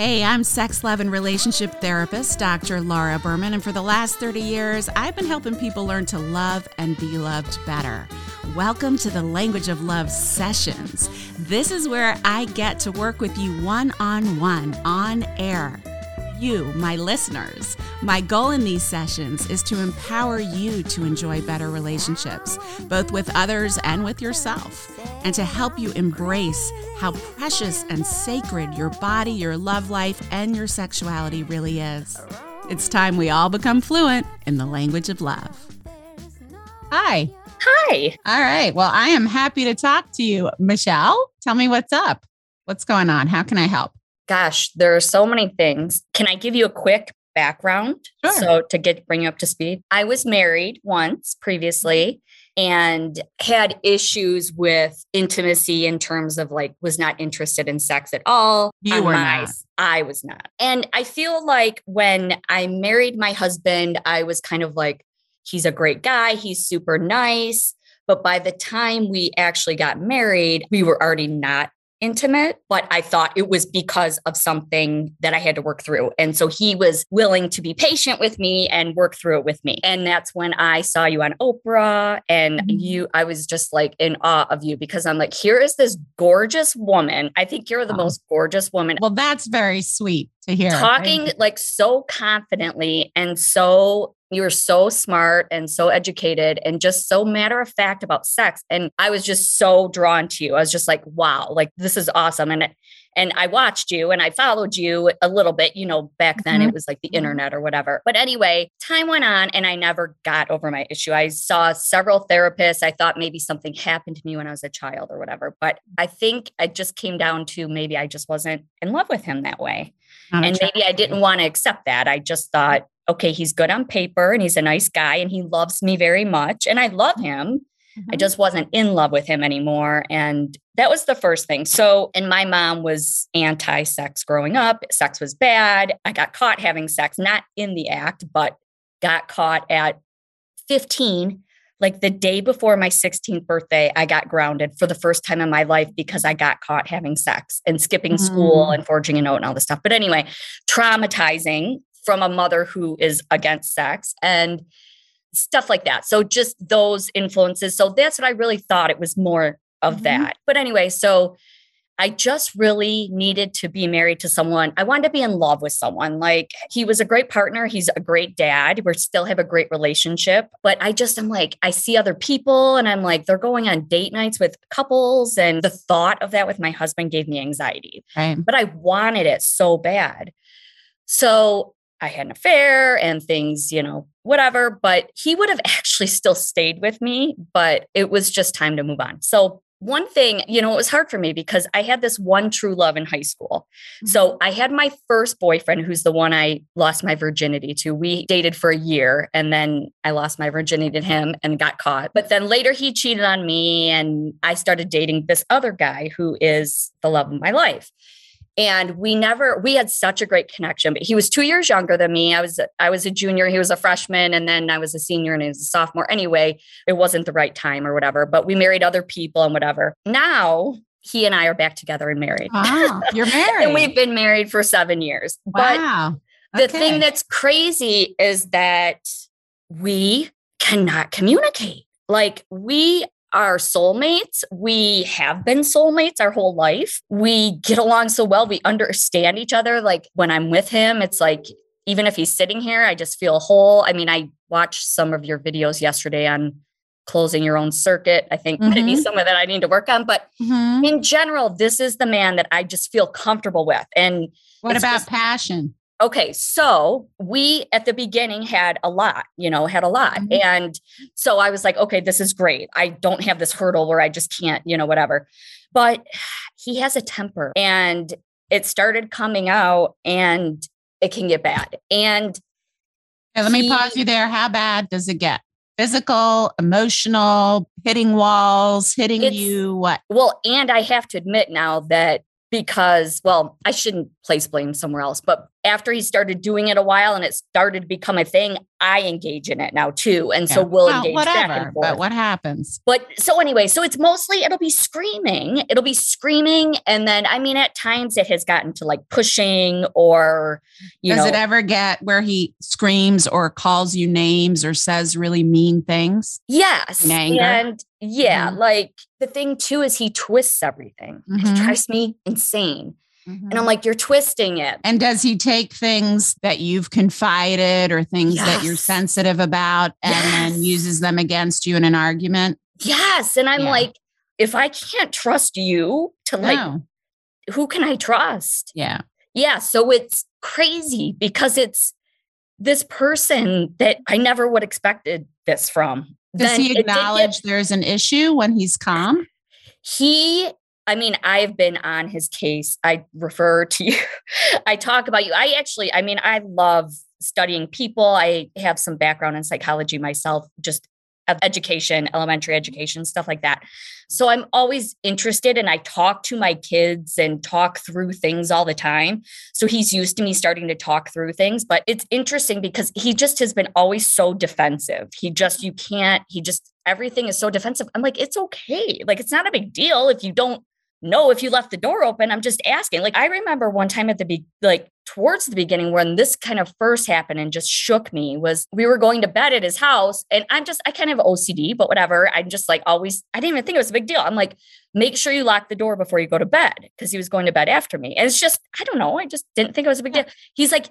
Hey, I'm sex, love, and relationship therapist, Dr. Laura Berman, and for the last 30 years, I've been helping people learn to love and be loved better. Welcome to the Language of Love sessions. This is where I get to work with you one on one, on air you, my listeners. My goal in these sessions is to empower you to enjoy better relationships, both with others and with yourself, and to help you embrace how precious and sacred your body, your love life, and your sexuality really is. It's time we all become fluent in the language of love. Hi. Hi. All right. Well, I am happy to talk to you, Michelle. Tell me what's up. What's going on? How can I help? gosh, there are so many things. Can I give you a quick background? Sure. So to get bring you up to speed. I was married once previously and had issues with intimacy in terms of like was not interested in sex at all. You were my, not. I was not. And I feel like when I married my husband, I was kind of like, he's a great guy, he's super nice. But by the time we actually got married, we were already not intimate, but I thought it was because of something that I had to work through. And so he was willing to be patient with me and work through it with me. And that's when I saw you on Oprah and mm-hmm. you, I was just like in awe of you because I'm like, here is this gorgeous woman. I think you're the oh. most gorgeous woman. Well, that's very sweet to hear. Talking right? like so confidently and so you were so smart and so educated and just so matter of fact about sex. And I was just so drawn to you. I was just like, wow, like this is awesome. And and I watched you and I followed you a little bit, you know, back then mm-hmm. it was like the mm-hmm. internet or whatever. But anyway, time went on and I never got over my issue. I saw several therapists. I thought maybe something happened to me when I was a child or whatever. But I think it just came down to maybe I just wasn't in love with him that way. Not and maybe I didn't want to accept that. I just thought, okay, he's good on paper and he's a nice guy and he loves me very much. And I love him. Mm-hmm. I just wasn't in love with him anymore. And that was the first thing. So, and my mom was anti sex growing up. Sex was bad. I got caught having sex, not in the act, but got caught at 15. Like the day before my 16th birthday, I got grounded for the first time in my life because I got caught having sex and skipping mm-hmm. school mm. and forging a note and all this stuff. But anyway, traumatizing from a mother who is against sex and stuff like that. So just those influences. So that's what I really thought it was more of mm-hmm. that. But anyway, so I just really needed to be married to someone. I wanted to be in love with someone. Like he was a great partner. He's a great dad. We still have a great relationship. But I just, I'm like, I see other people and I'm like, they're going on date nights with couples. And the thought of that with my husband gave me anxiety. Right. But I wanted it so bad. So I had an affair and things, you know, whatever. But he would have actually still stayed with me, but it was just time to move on. So, one thing, you know, it was hard for me because I had this one true love in high school. Mm-hmm. So, I had my first boyfriend, who's the one I lost my virginity to. We dated for a year and then I lost my virginity to him and got caught. But then later he cheated on me and I started dating this other guy who is the love of my life and we never we had such a great connection but he was two years younger than me. I was i was a junior he was a freshman and then i was a senior and he was a sophomore. Anyway it wasn't the right time or whatever but we married other people and whatever. Now he and i are back together and married. Wow you're married. and we've been married for seven years. Wow. but okay. the thing that's crazy is that we cannot communicate. Like we are soulmates. We have been soulmates our whole life. We get along so well. We understand each other. Like when I'm with him, it's like, even if he's sitting here, I just feel whole. I mean, I watched some of your videos yesterday on closing your own circuit. I think mm-hmm. maybe some of that I need to work on. But mm-hmm. in general, this is the man that I just feel comfortable with. And what about just, passion? Okay, so we at the beginning had a lot, you know, had a lot. Mm-hmm. And so I was like, okay, this is great. I don't have this hurdle where I just can't, you know, whatever. But he has a temper and it started coming out and it can get bad. And let he, me pause you there. How bad does it get? Physical, emotional, hitting walls, hitting you, what? Well, and I have to admit now that because, well, I shouldn't place blame somewhere else, but after he started doing it a while and it started to become a thing, I engage in it now too. And yeah. so we'll well, engage whatever, back and forth. But what happens? But so anyway, so it's mostly it'll be screaming. It'll be screaming. And then I mean at times it has gotten to like pushing or you Does know, it ever get where he screams or calls you names or says really mean things? Yes. And yeah, mm-hmm. like the thing too is he twists everything. Mm-hmm. It drives me insane. Mm-hmm. And I'm mm-hmm. like, you're twisting it. And does he take things that you've confided or things yes. that you're sensitive about and yes. then uses them against you in an argument? Yes. And I'm yeah. like, if I can't trust you to like, no. who can I trust? Yeah. Yeah. So it's crazy because it's this person that I never would expected this from. Does he acknowledge there's an issue when he's calm? He I mean, I've been on his case. I refer to you. I talk about you. I actually, I mean, I love studying people. I have some background in psychology myself, just education, elementary education, stuff like that. So I'm always interested and I talk to my kids and talk through things all the time. So he's used to me starting to talk through things, but it's interesting because he just has been always so defensive. He just, you can't, he just, everything is so defensive. I'm like, it's okay. Like, it's not a big deal if you don't no, if you left the door open, I'm just asking. Like I remember one time at the be like towards the beginning when this kind of first happened and just shook me was we were going to bed at his house and I'm just I kind of OCD, but whatever. I'm just like always I didn't even think it was a big deal. I'm like, make sure you lock the door before you go to bed because he was going to bed after me. And it's just I don't know. I just didn't think it was a big deal. He's like,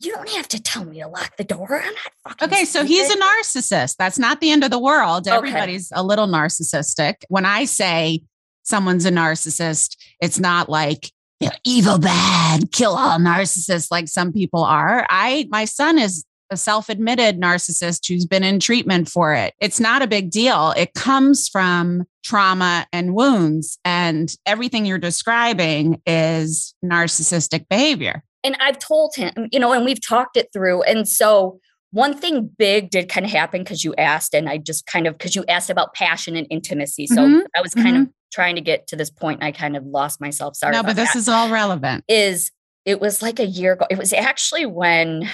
you don't have to tell me to lock the door. I'm not fucking. Okay, so he's a narcissist. That's not the end of the world. Everybody's okay. a little narcissistic. When I say someone's a narcissist. It's not like you know, evil, bad, kill all narcissists like some people are. I, my son is a self admitted narcissist who's been in treatment for it. It's not a big deal. It comes from trauma and wounds, and everything you're describing is narcissistic behavior. And I've told him, you know, and we've talked it through. And so one thing big did kind of happen because you asked, and I just kind of because you asked about passion and intimacy. So mm-hmm. I was kind mm-hmm. of trying to get to this point and I kind of lost myself. Sorry. No, but this that. is all relevant. Is it was like a year ago. It was actually when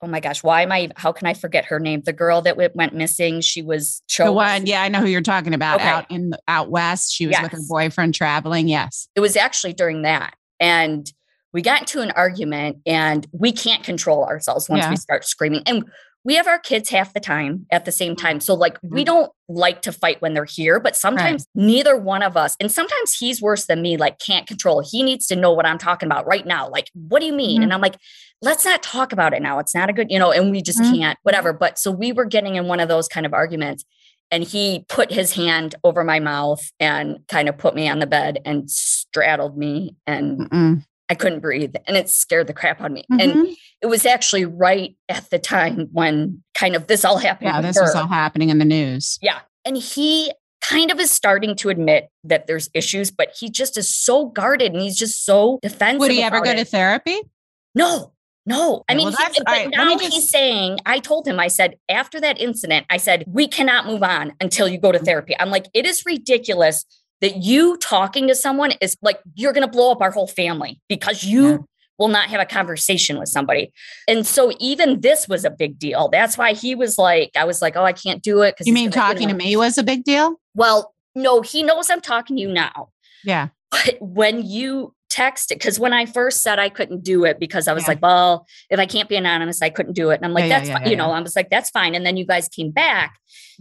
oh my gosh, why am I how can I forget her name? The girl that went missing, she was choked. The one, yeah, I know who you're talking about okay. out in out west. She was yes. with her boyfriend traveling. Yes. It was actually during that. And we got into an argument and we can't control ourselves once yeah. we start screaming. And we have our kids half the time at the same time. So, like, we mm-hmm. don't like to fight when they're here, but sometimes right. neither one of us, and sometimes he's worse than me, like, can't control. He needs to know what I'm talking about right now. Like, what do you mean? Mm-hmm. And I'm like, let's not talk about it now. It's not a good, you know, and we just mm-hmm. can't, whatever. But so we were getting in one of those kind of arguments. And he put his hand over my mouth and kind of put me on the bed and straddled me. And Mm-mm. I couldn't breathe and it scared the crap out of me. Mm-hmm. And it was actually right at the time when kind of this all happened. Yeah, this her. was all happening in the news. Yeah. And he kind of is starting to admit that there's issues, but he just is so guarded and he's just so defensive. Would he ever go it. to therapy? No, no. I mean, well, he, but right, now just... he's saying, I told him, I said, after that incident, I said, we cannot move on until you go to therapy. I'm like, it is ridiculous that you talking to someone is like you're going to blow up our whole family because you yeah. will not have a conversation with somebody. And so even this was a big deal. That's why he was like, I was like, oh, I can't do it. You mean talking you know, to me was a big deal? Well, no, he knows I'm talking to you now. Yeah. But when you text it because when I first said I couldn't do it because I was yeah. like, well, if I can't be anonymous, I couldn't do it. And I'm like, yeah, that's yeah, fine. you know, I was like, that's fine. And then you guys came back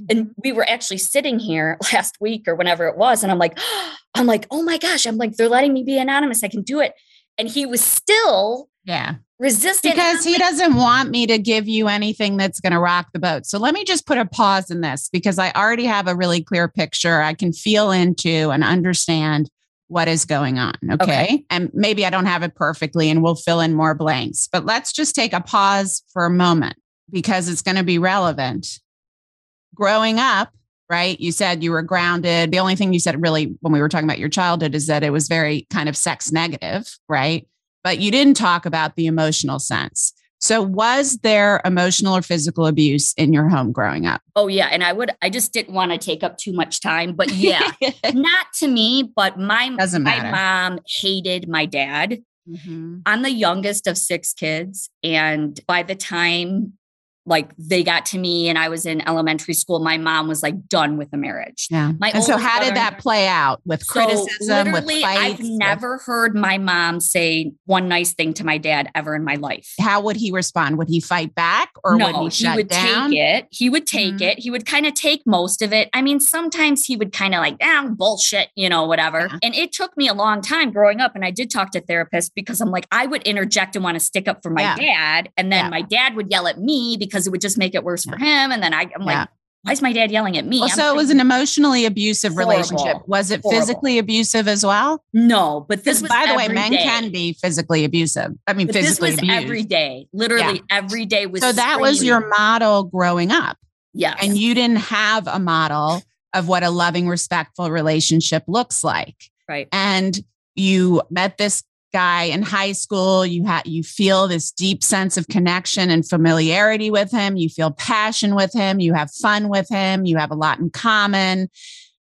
and mm-hmm. we were actually sitting here last week or whenever it was. And I'm like, I'm like, oh my gosh, I'm like, they're letting me be anonymous. I can do it. And he was still yeah resistant because he doesn't want me to give you anything that's going to rock the boat. So let me just put a pause in this because I already have a really clear picture. I can feel into and understand what is going on. Okay? okay. And maybe I don't have it perfectly and we'll fill in more blanks, but let's just take a pause for a moment because it's going to be relevant. Growing up, right? You said you were grounded. The only thing you said really when we were talking about your childhood is that it was very kind of sex negative, right? But you didn't talk about the emotional sense. So, was there emotional or physical abuse in your home growing up? Oh, yeah. And I would, I just didn't want to take up too much time. But yeah, not to me, but my, my mom hated my dad. Mm-hmm. I'm the youngest of six kids. And by the time like they got to me and I was in elementary school, my mom was like done with the marriage. Yeah. My and so, how did that play out with So criticism, with fights? I've with- never heard my mom say one nice thing to my dad ever in my life. how would he respond? Would he fight back or no, would he shut he would down? take it. He would take Mhm. it. He would kind of take most of it. I mean, sometimes he would kind of like, ah, bullshit, you know, whatever. Yeah. And it took me a long time growing up. And I did talk to therapists because I'm like, I would interject and want to stick up for my Yeah. dad. And then Yeah. my dad would yell at me because it would just make it worse for him. And then I, I'm Yeah. like, why is my dad yelling at me? Well, so it was an emotionally abusive relationship. Was it Horrible. physically abusive as well? no, but this was by the way, men day. can be physically abusive. I mean, But this physically was abused. every day, literally every day was. so that was your model growing up, Yeah, and you didn't have a model of what a loving, respectful relationship looks like. right. And you met this guy in high school. You had you feel this deep sense of connection and familiarity with him. You feel passion with him. You have fun with him. You have a lot in common.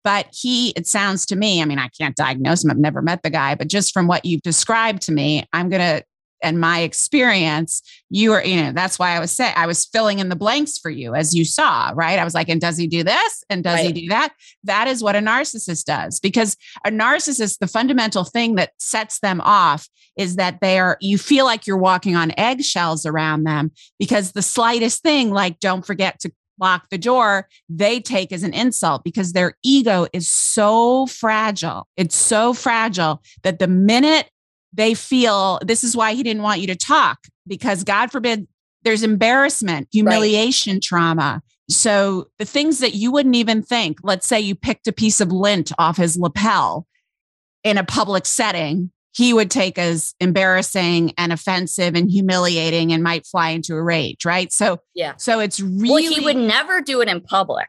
But he, it sounds to me, I mean, I can't diagnose him. I've never met the guy, but just from what you've described to me, I'm gonna and my experience, you are, you know, that's why I was saying I was filling in the blanks for you as you saw, right? I was like, and does he do this? And does he do that? That is what a narcissist does. Because a narcissist, the fundamental thing that sets them off is that they are, you feel like you're walking on eggshells around them because the slightest thing, like don't forget to lock the door, they take as an insult because their ego is so fragile. It's so fragile that the minute they feel this is why he didn't want you to talk because God forbid there's embarrassment, humiliation, trauma. So the things that you wouldn't even think, let's say you picked a piece of lint off his lapel in a public setting, he would take as embarrassing and offensive and humiliating and might fly into a rage, right? So Yeah. so it's really Well, he would never do it in public.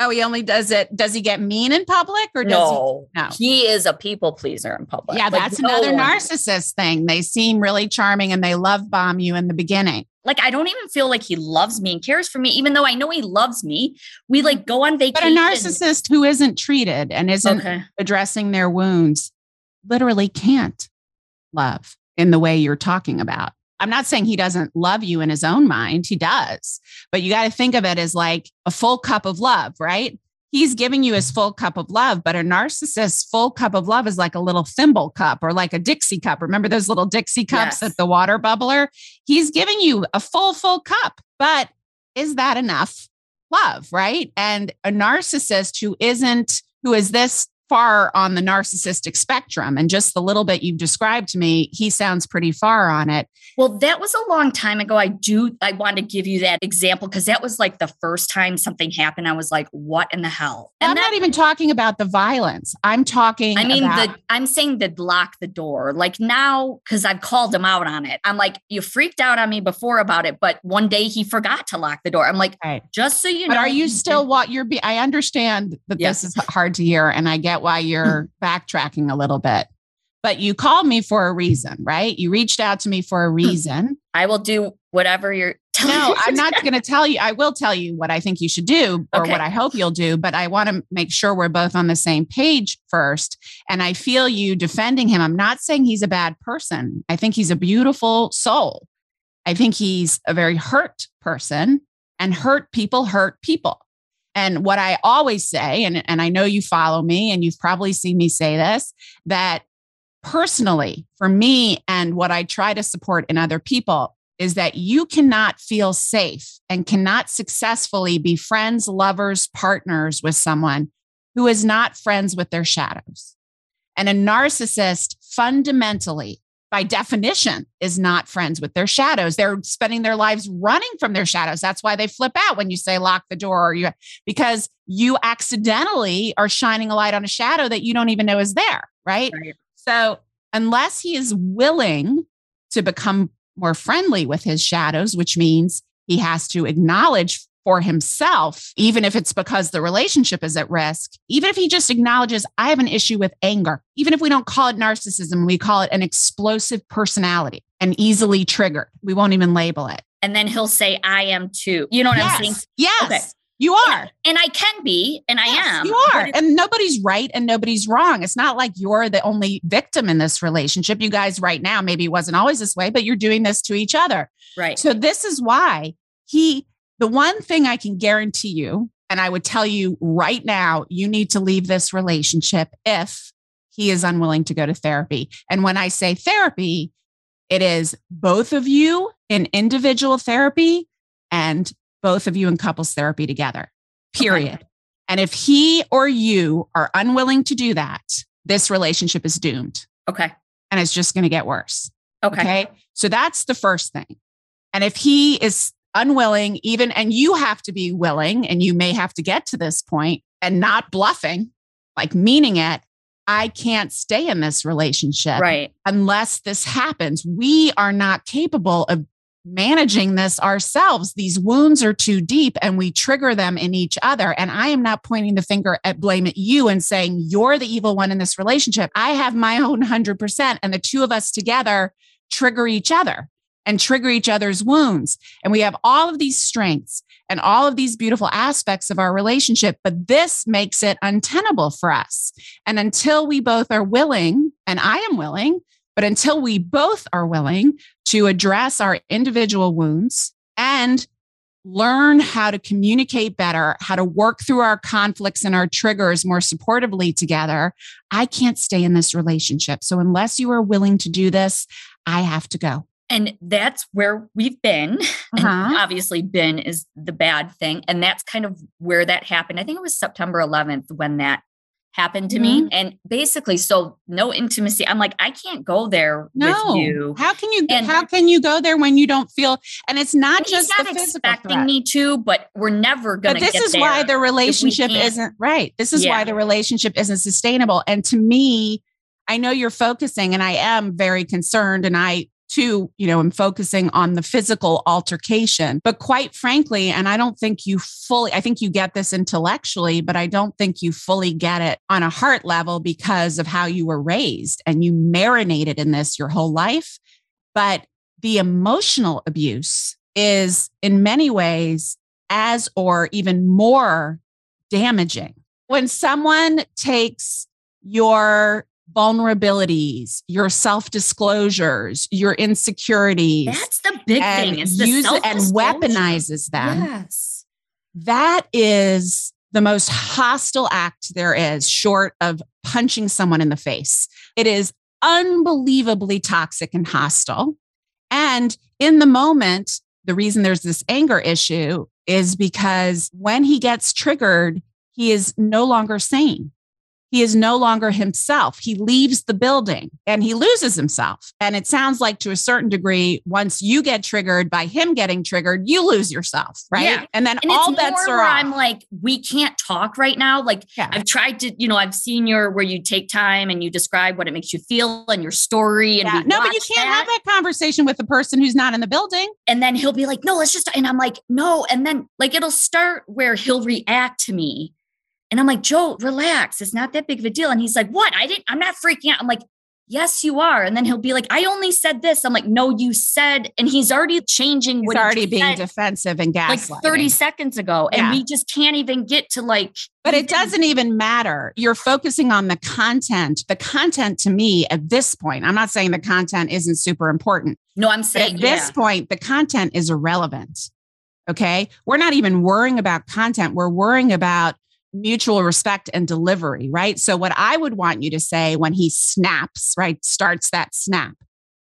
Oh, he only does it. Does he get mean in public or does No, No. he is a people pleaser in public. Yeah, Like, that's no another one- narcissist thing. They seem really charming and they love bomb you in the beginning. Like I don't even feel like he loves me and cares for me, even though I know he loves me. We like go on vacation. But a narcissist who isn't treated and isn't Okay. addressing their wounds literally can't love in the way you're talking about. I'm not saying he doesn't love you in his own mind, he does, but you got to think of it as like a full cup of love, right? He's giving you his full cup of love, but a narcissist's full cup of love is like a little thimble cup or like a Dixie cup. Remember those little Dixie cups Yes. at the water bubbler? He's giving you a full, full cup, but is that enough love, right? And a narcissist who isn't, who is this far on the narcissistic spectrum, and just the little bit you've described to me, he sounds pretty far on it. Well, that was a long time ago. I do, I wanted to give you that example because that was like the first time something happened. I was like, what in the hell? I'm that, not even talking about the violence. I'm talking I mean, about the I'm saying the lock the door. Like now, because I've called him out on it. I'm like, you freaked out on me before about it, but one day he forgot to lock the door. I'm like, Right. just so you But know. are you still what you're be I understand that Yeah. this is hard to hear and I get why you're backtracking a little bit. But you called me for a reason, right? You reached out to me for a hmm. reason. I will do whatever you're telling No. I'm not going to tell you. I will tell you what I think you should do or Okay. what I hope you'll do, but I want to make sure we're both on the same page first. And I feel you defending him. I'm not saying he's a bad person. I think he's a beautiful soul. I think he's a very hurt person, and hurt people hurt people. And what I always say, and, and I know you follow me and you've probably seen me say this, that personally, for me and what I try to support in other people, is that you cannot feel safe and cannot successfully be friends, lovers, partners with someone who is not friends with their shadows. And a narcissist fundamentally, by definition, is not friends with their shadows. They're spending their lives running from their shadows. That's why they flip out when you say lock the door or you because you accidentally are shining a light on a shadow that you don't even know is there, right? Right. So, unless he is willing to become more friendly with his shadows, which means he has to acknowledge for himself, even if it's because the relationship is at risk, even if he just acknowledges, I have an issue with anger, even if we don't call it narcissism, we call it an explosive personality and easily triggered. We won't even label it. And then he'll say, I am too. You know what yes. I'm saying? Yes. Okay. You are. And, and, I can be, and I yes, am. You are. And nobody's right and nobody's wrong. It's not like you're the only victim in this relationship. You guys, right now, maybe it wasn't always this way, but you're doing this to each other. Right. So, this is why he, the one thing I can guarantee you, and I would tell you right now, you need to leave this relationship if he is unwilling to go to therapy. And when I say therapy, it is both of you in individual therapy and both of you in couples therapy together, period. Okay. And if he or you are unwilling to do that, this relationship is doomed. Okay. And it's just going to get worse. Okay. Okay. So that's the first thing. And if he is unwilling, even, and you have to be willing, and you may have to get to this point and not bluffing, like meaning it, I can't stay in this relationship right. unless this happens. We are not capable of managing this ourselves. These wounds are too deep and we trigger them in each other. And I am not pointing the finger at blame at you and saying you're the evil one in this relationship. I have my own 100%, and the two of us together trigger each other and trigger each other's wounds. And we have all of these strengths and all of these beautiful aspects of our relationship, but this makes it untenable for us. And until we both are willing, and I am willing, but until we both are willing to address our individual wounds and learn how to communicate better, how to work through our conflicts and our triggers more supportively together, I can't stay in this relationship. So, unless you are willing to do this, I have to go. And that's where we've been. Uh-huh. obviously, been is the bad thing. And that's kind of where that happened. I think it was September 11th when that happened to mm-hmm. me. And basically, so no intimacy. I'm like, I can't go there no. with you. How can you and, how can you go there when you don't feel and it's not and just not expecting threat. me to, but we're never gonna But this is why the relationship isn't right. This is yeah. why the relationship isn't sustainable. And to me, I know you're focusing and I am very concerned and I too, you know, I'm focusing on the physical altercation. But quite frankly, and I don't think you fully, I think you get this intellectually, but I don't think you fully get it on a heart level because of how you were raised and you marinated in this your whole life. But the emotional abuse is in many ways as or even more damaging. When someone takes your vulnerabilities, your self disclosures, your insecurities. That's the big thing. Is use and weaponizes them. Yes. That is the most hostile act there is, short of punching someone in the face. It is unbelievably toxic and hostile. And in the moment, the reason there's this anger issue is because when he gets triggered, he is no longer sane he is no longer himself. He leaves the building and he loses himself. And it sounds like to a certain degree, once you get triggered by him getting triggered, you lose yourself, right? Yeah. And then and all bets are off. I'm like, we can't talk right now. Like yeah. I've tried to, you know, I've seen your where you take time and you describe what it makes you feel and your story. And yeah. no, but you can't that. have that conversation with the person who's not in the building. And then he'll be like, no, let's just, and I'm like, no. And then like it'll start where he'll react to me and I'm like, Joe, relax. It's not that big of a deal. And he's like, What? I didn't, I'm not freaking out. I'm like, Yes, you are. And then he'll be like, I only said this. I'm like, No, you said, and he's already changing. What he's already being defensive and gaslighting. Like 30 seconds ago. And yeah. we just can't even get to like. But it doesn't even matter. You're focusing on the content. The content to me at this point, I'm not saying the content isn't super important. No, I'm saying at this point, the content is irrelevant. Okay. We're not even worrying about content. We're worrying about mutual respect and delivery, right? So, what I would want you to say when he snaps, right, starts that snap,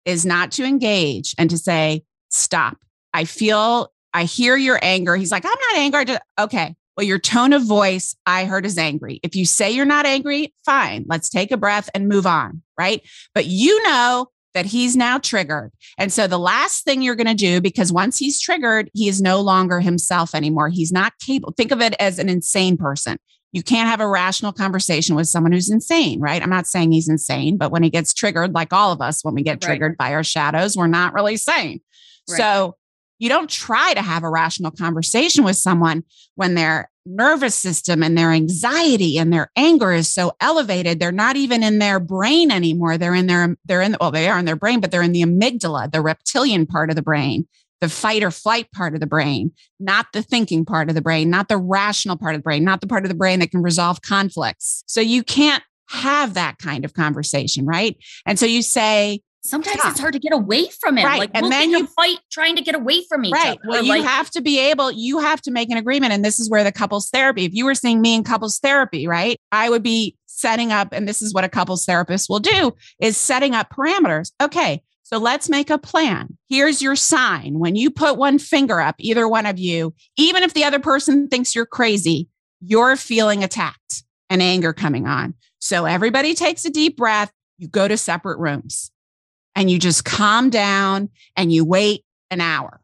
is not to engage and to say, Stop. I feel, I hear your anger. He's like, I'm not angry. Okay. Well, your tone of voice, I heard is angry. If you say you're not angry, fine. Let's take a breath and move on, right? But you know that he's now triggered. And so the last thing you're going to do, because once he's triggered, he is no longer himself anymore. He's not capable. Think of it as an insane person. You can't have a rational conversation with someone who's insane, right? I'm not saying he's insane, but when he gets triggered, like all of us, when we get triggered right. by our shadows, we're not really sane. Right. So You don't try to have a rational conversation with someone when their nervous system and their anxiety and their anger is so elevated. They're not even in their brain anymore. They're in their, they're in, well, they are in their brain, but they're in the amygdala, the reptilian part of the brain, the fight or flight part of the brain, not the thinking part of the brain, not the rational part of the brain, not the part of the brain that can resolve conflicts. So you can't have that kind of conversation, right? And so you say, Sometimes Stop. it's hard to get away from it. Right. Like and we'll then you fight trying to get away from each right. other. Well, you have to be able, you have to make an agreement. And this is where the couples therapy, if you were seeing me in couples therapy, right? I would be setting up, and this is what a couples therapist will do, is setting up parameters. Okay. So let's make a plan. Here's your sign. When you put one finger up, either one of you, even if the other person thinks you're crazy, you're feeling attacked and anger coming on. So everybody takes a deep breath. You go to separate rooms and you just calm down and you wait an hour.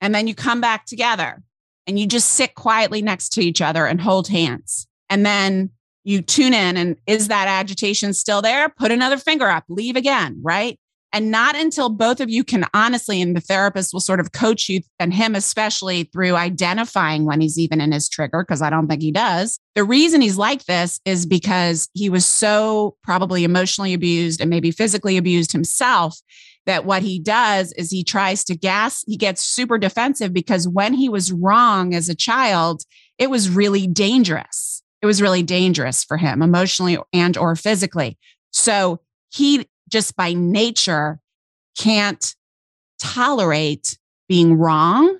And then you come back together and you just sit quietly next to each other and hold hands. And then you tune in and is that agitation still there? Put another finger up, leave again, right? And not until both of you can honestly, and the therapist will sort of coach you and him especially through identifying when he's even in his trigger, because I don't think he does. The reason he's like this is because he was so probably emotionally abused and maybe physically abused himself that what he does is he tries to gas, he gets super defensive because when he was wrong as a child, it was really dangerous. It was really dangerous for him emotionally and or physically. So he just by nature can't tolerate being wrong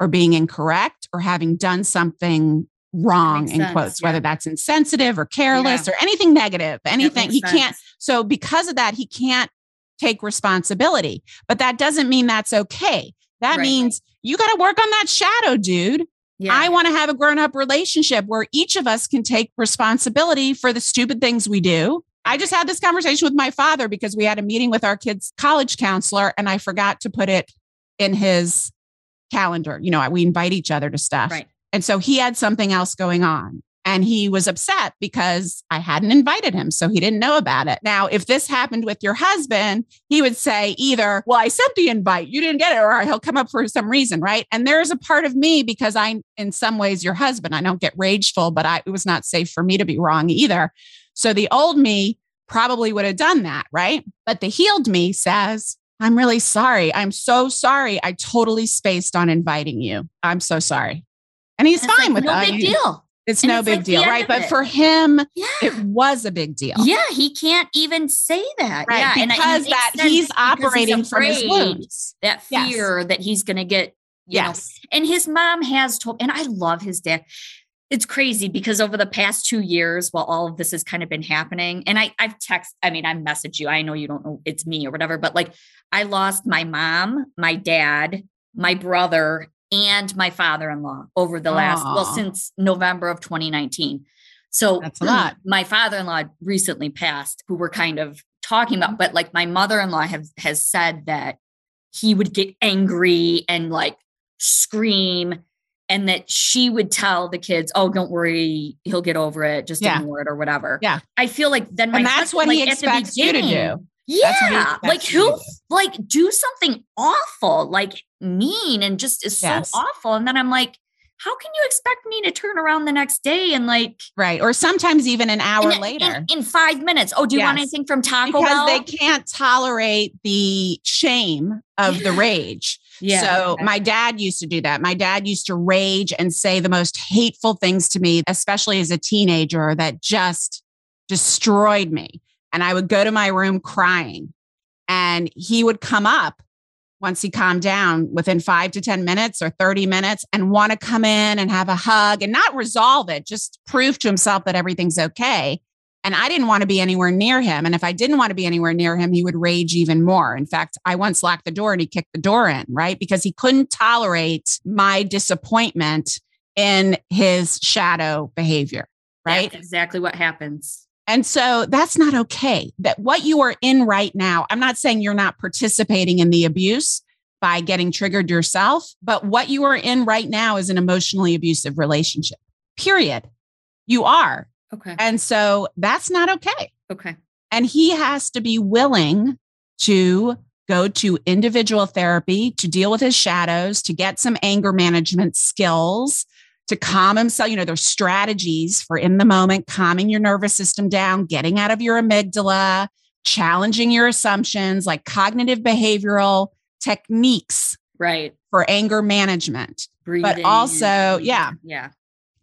or being incorrect or having done something wrong in sense, quotes yeah. whether that's insensitive or careless yeah. or anything negative anything he sense. can't so because of that he can't take responsibility but that doesn't mean that's okay that right. means you got to work on that shadow dude yeah. I want to have a grown up relationship where each of us can take responsibility for the stupid things we do I just had this conversation with my father because we had a meeting with our kids' college counselor and I forgot to put it in his calendar. You know, we invite each other to stuff. Right. And so he had something else going on and he was upset because I hadn't invited him. So he didn't know about it. Now, if this happened with your husband, he would say either, Well, I sent the invite, you didn't get it, or he'll come up for some reason. Right. And there's a part of me because I'm in some ways your husband. I don't get rageful, but I, it was not safe for me to be wrong either. So the old me probably would have done that, right? But the healed me says, I'm really sorry. I'm so sorry. I totally spaced on inviting you. I'm so sorry. And he's and fine like, with no that. No big deal. It's and no it's big like deal, right? But for him, yeah. it was a big deal. Yeah, he can't even say that. Right. Yeah, because and, that he's operating he's from his wounds. That fear yes. that he's going to get. yes. Know, and his mom has told, and I love his dad it's crazy because over the past two years, while all of this has kind of been happening, and I, I've text, I mean, I messaged you. I know you don't know it's me or whatever, but like I lost my mom, my dad, my brother, and my father-in-law over the last, Aww. well, since November of 2019. So that's a hmm, lot. My father-in-law recently passed, who we're kind of talking about, but like my mother-in-law have, has said that he would get angry and like scream and that she would tell the kids, "Oh, don't worry, he'll get over it. Just yeah. ignore it or whatever." Yeah, I feel like then my and that's husband, what he expects you to do. Yeah, like who, like do something awful, like mean, and just is yes. so awful, and then I'm like, how can you expect me to turn around the next day and like right or sometimes even an hour in, later in, in, five minutes oh do you yes. want anything from taco because bell they can't tolerate the shame of the rage yeah. So my dad used to do that. My dad used to rage and say the most hateful things to me, especially as a teenager, that just destroyed me. And I would go to my room crying. And he would come up once he calmed down within five to 10 minutes or 30 minutes and want to come in and have a hug and not resolve it, just prove to himself that everything's okay. And I didn't want to be anywhere near him. And if I didn't want to be anywhere near him, he would rage even more. In fact, I once locked the door and he kicked the door in, right? Because he couldn't tolerate my disappointment in his shadow behavior, right? That's exactly what happens. And so that's not okay. That what you are in right now, I'm not saying you're not participating in the abuse by getting triggered yourself, but what you are in right now is an emotionally abusive relationship, period. You are. Okay. And so that's not okay. Okay. And he has to be willing to go to individual therapy to deal with his shadows, to get some anger management skills, to calm himself. You know, there's strategies for in the moment, calming your nervous system down, getting out of your amygdala, challenging your assumptions, like cognitive behavioral techniques. Right. For anger management. Breathing. But also, yeah. Yeah.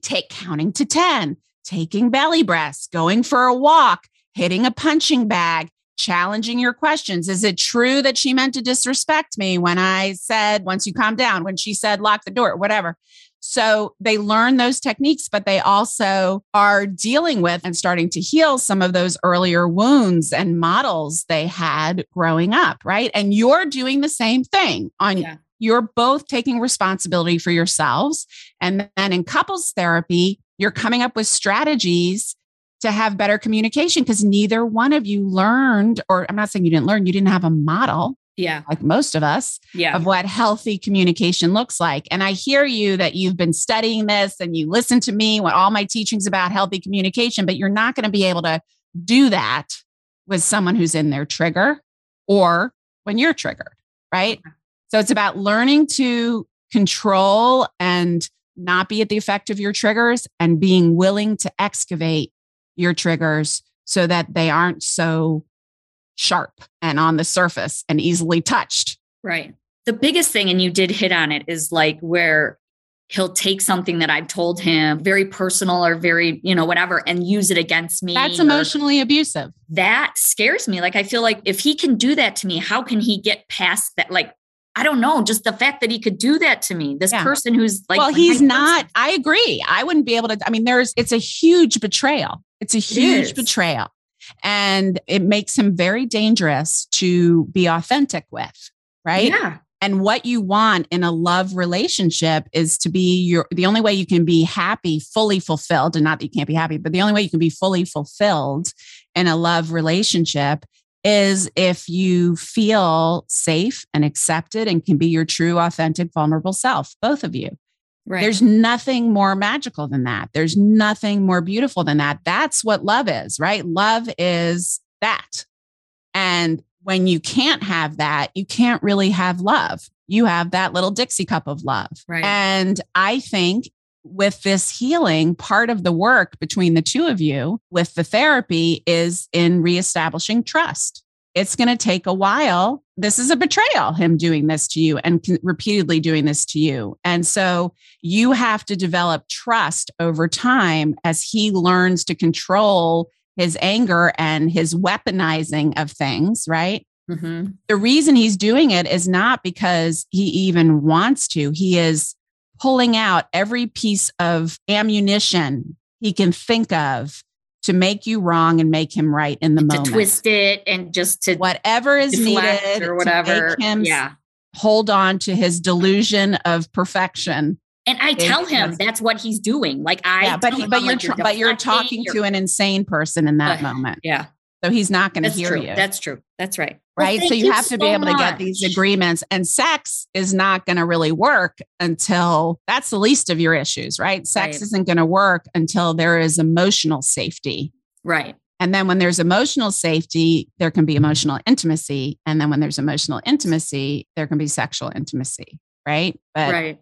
Take counting to 10, taking belly breaths, going for a walk, hitting a punching bag, challenging your questions. Is it true that she meant to disrespect me when I said, once you calm down, when she said, lock the door, whatever? So they learn those techniques, but they also are dealing with and starting to heal some of those earlier wounds and models they had growing up, right? And you're doing the same thing on yeah. you're both taking responsibility for yourselves. And then in couples therapy, you're coming up with strategies to have better communication because neither one of you learned, or I'm not saying you didn't learn, you didn't have a model. Yeah. Like most of us, yeah. of what healthy communication looks like. And I hear you that you've been studying this and you listen to me what all my teachings about healthy communication, but you're not going to be able to do that with someone who's in their trigger or when you're triggered, right? So it's about learning to control and not be at the effect of your triggers and being willing to excavate your triggers so that they aren't so sharp and on the surface and easily touched. Right. The biggest thing, and you did hit on it, is like where he'll take something that I've told him, very personal or very, you know, whatever, and use it against me. That's emotionally abusive. That scares me. Like, I feel like if he can do that to me, how can he get past that? Like, I don't know, just the fact that he could do that to me. This yeah. person who's like, well, he's not. I agree. I wouldn't be able to. I mean, there's. It's a huge betrayal. It's a huge it betrayal, and it makes him very dangerous to be authentic with. Right. Yeah. And what you want in a love relationship is to be your. The only way you can be happy, fully fulfilled, and not that you can't be happy, but the only way you can be fully fulfilled in a love relationship is if you feel safe and accepted and can be your true, authentic, vulnerable self, both of you. Right. There's nothing more magical than that. There's nothing more beautiful than that. That's what love is, right? Love is that. And when you can't have that, you can't really have love. You have that little Dixie cup of love. Right. And I think with this healing, part of the work between the two of you with the therapy is in reestablishing trust. It's going to take a while. This is a betrayal, him doing this to you and repeatedly doing this to you. And so you have to develop trust over time as he learns to control his anger and his weaponizing of things, right? Mm-hmm. The reason he's doing it is not because he even wants to. He is pulling out every piece of ammunition he can think of to make you wrong and make him right in the to moment. To twist it and just to whatever is needed or whatever. him yeah. hold on to his delusion of perfection. And I tell him that's what he's doing. Like I, yeah, but he, but you're, like, you're but you're talking to an insane person in that uh, moment. Yeah. So he's not going to hear true. you. That's true. That's right. Right. Well, so you, you have to so be able much. to get these agreements. And sex is not going to really work until that's the least of your issues, right? Sex Right. isn't going to work until there is emotional safety. Right. And then when there's emotional safety, there can be emotional intimacy. And then when there's emotional intimacy, there can be sexual intimacy. Right. But right.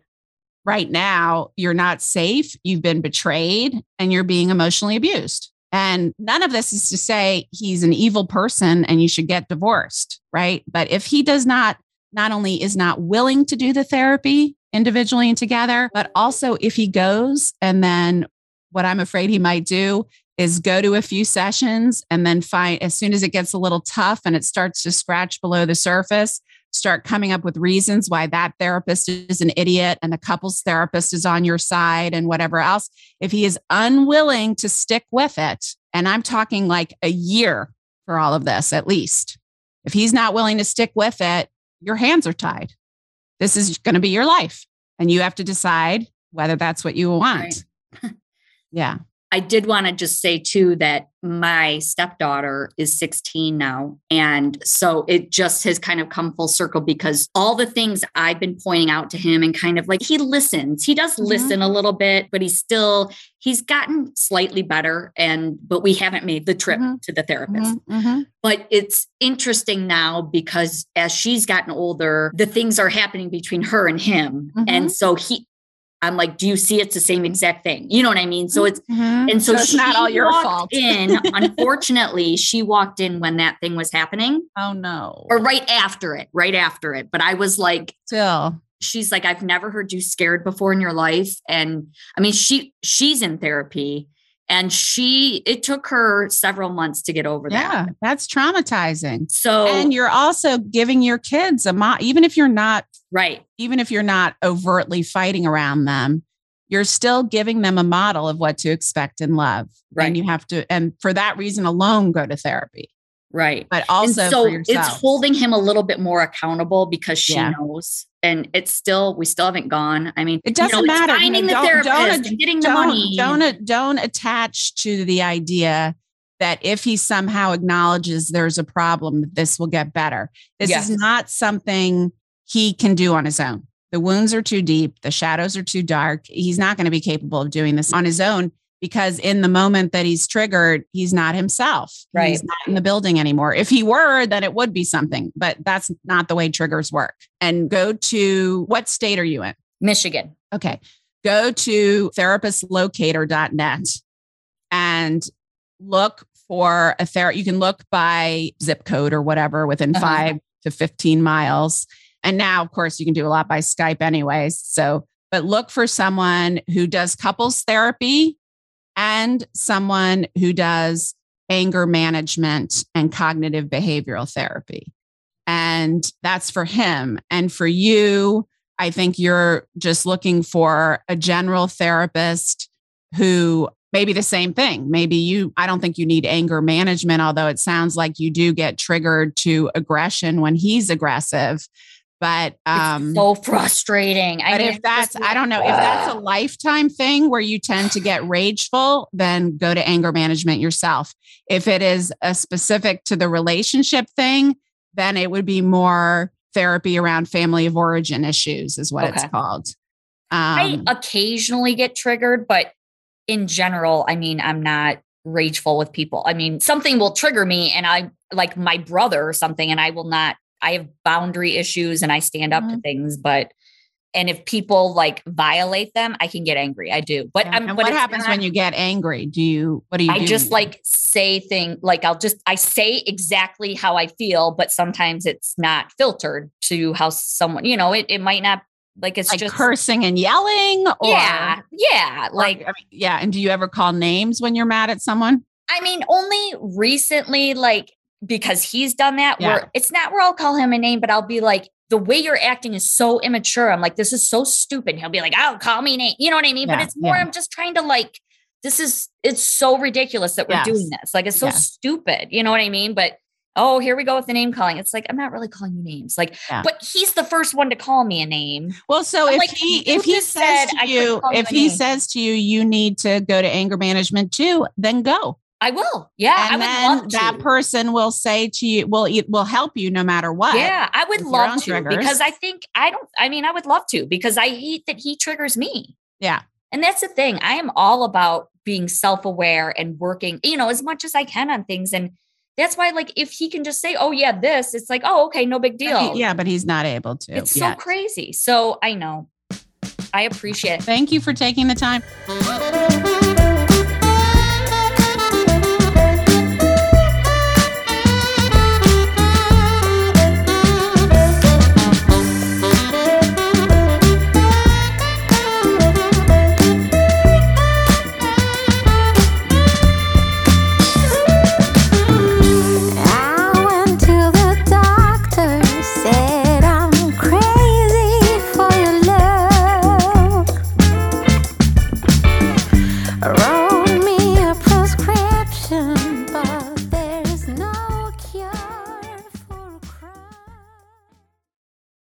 right now, you're not safe. You've been betrayed and you're being emotionally abused. And none of this is to say he's an evil person and you should get divorced, right? But if he does not, not only is not willing to do the therapy individually and together, but also if he goes and then what I'm afraid he might do is go to a few sessions and then find as soon as it gets a little tough and it starts to scratch below the surface, start coming up with reasons why that therapist is an idiot and the couples therapist is on your side and whatever else. If he is unwilling to stick with it, and I'm talking like a year for all of this at least, if he's not willing to stick with it, your hands are tied. This is going to be your life. And you have to decide whether that's what you want. Right. yeah. I did want to just say too that my stepdaughter is 16 now. And so it just has kind of come full circle because all the things I've been pointing out to him and kind of like he listens, he does mm-hmm. listen a little bit, but he's still, he's gotten slightly better. And, but we haven't made the trip mm-hmm. to the therapist. Mm-hmm. mm-hmm. But it's interesting now because as she's gotten older, the things are happening between her and him. And mm-hmm. so he, I'm like, do you see it's the same exact thing? You know what I mean? So it's mm-hmm. and so, so it's not all your fault. in, unfortunately, she walked in when that thing was happening. Oh no. Or right after it, right after it. But I was like, still. She's like, I've never heard you scared before in your life. And I mean, she she's in therapy and she it took her several months to get over that. Yeah, that's traumatizing. So and you're also giving your kids a mo- even if you're not Right. Even if you're not overtly fighting around them, you're still giving them a model of what to expect in love. Right. And you have to, and for that reason alone, go to therapy. Right. But also, and so it's holding him a little bit more accountable because she yeah. knows. And it's still, we still haven't gone. I mean, it doesn't you know, matter. Finding the therapist don't, and getting the money. Don't, don't attach to the idea that if he somehow acknowledges there's a problem, this will get better. This yes. is not something he can do on his own. The wounds are too deep, the shadows are too dark. He's not going to be capable of doing this on his own because in the moment that he's triggered, he's not himself. Right. He's not in the building anymore. If he were, then it would be something, but that's not the way triggers work. And go to what state are you in? Michigan. Okay. Go to therapistlocator.net and look for a therapist. You can look by zip code or whatever within uh-huh. five to 15 miles and now, of course, you can do a lot by Skype, anyways. So, but look for someone who does couples therapy and someone who does anger management and cognitive behavioral therapy. And that's for him. And for you, I think you're just looking for a general therapist who maybe the same thing. Maybe you, I don't think you need anger management, although it sounds like you do get triggered to aggression when he's aggressive but um it's so frustrating. But I mean, if that's i don't know if that's a lifetime thing where you tend to get rageful then go to anger management yourself. If it is a specific to the relationship thing then it would be more therapy around family of origin issues is what okay. it's called um, i occasionally get triggered but in general i mean i'm not rageful with people. I mean something will trigger me and i like my brother or something and i will not I have boundary issues and I stand up mm-hmm. to things, but and if people like violate them, I can get angry. I do. But, yeah. and what happens not, when you get angry? Do you what do you I do? just like say thing like I'll just I say exactly how I feel, but sometimes it's not filtered to how someone, you know, it, it might not like it's like just cursing and yelling or yeah yeah like I mean, yeah and do you ever call names when you're mad at someone i mean only recently like because he's done that. Yeah. Where it's not where I'll call him a name, but I'll be like, the way you're acting is so immature. I'm like, this is so stupid. He'll be like, oh, call me name. You know what I mean? Yeah, but it's more, yeah. I'm just trying to like, this is, it's so ridiculous that we're yes. doing this. Like, it's so yes. stupid. You know what I mean? But oh, here we go with the name calling. It's like, I'm not really calling you names. Like, but he's the first one to call me a name. Well, so I'm if like, he, if he says to you, if he name. says to you, you need to go to anger management too, then go. I will. Yeah, and I would love to. that person will say to you, "Will it will help you no matter what." Yeah, I would love to triggers. because I think I don't. I mean, I would love to because I hate that he triggers me. Yeah, and that's the thing. I am all about being self-aware and working, you know, as much as I can on things. And that's why, like, if he can just say, "Oh yeah, this," it's like, "Oh, okay, no big deal." Yeah, but he's not able to. It's yet. so crazy. So I know. I appreciate it. Thank you for taking the time.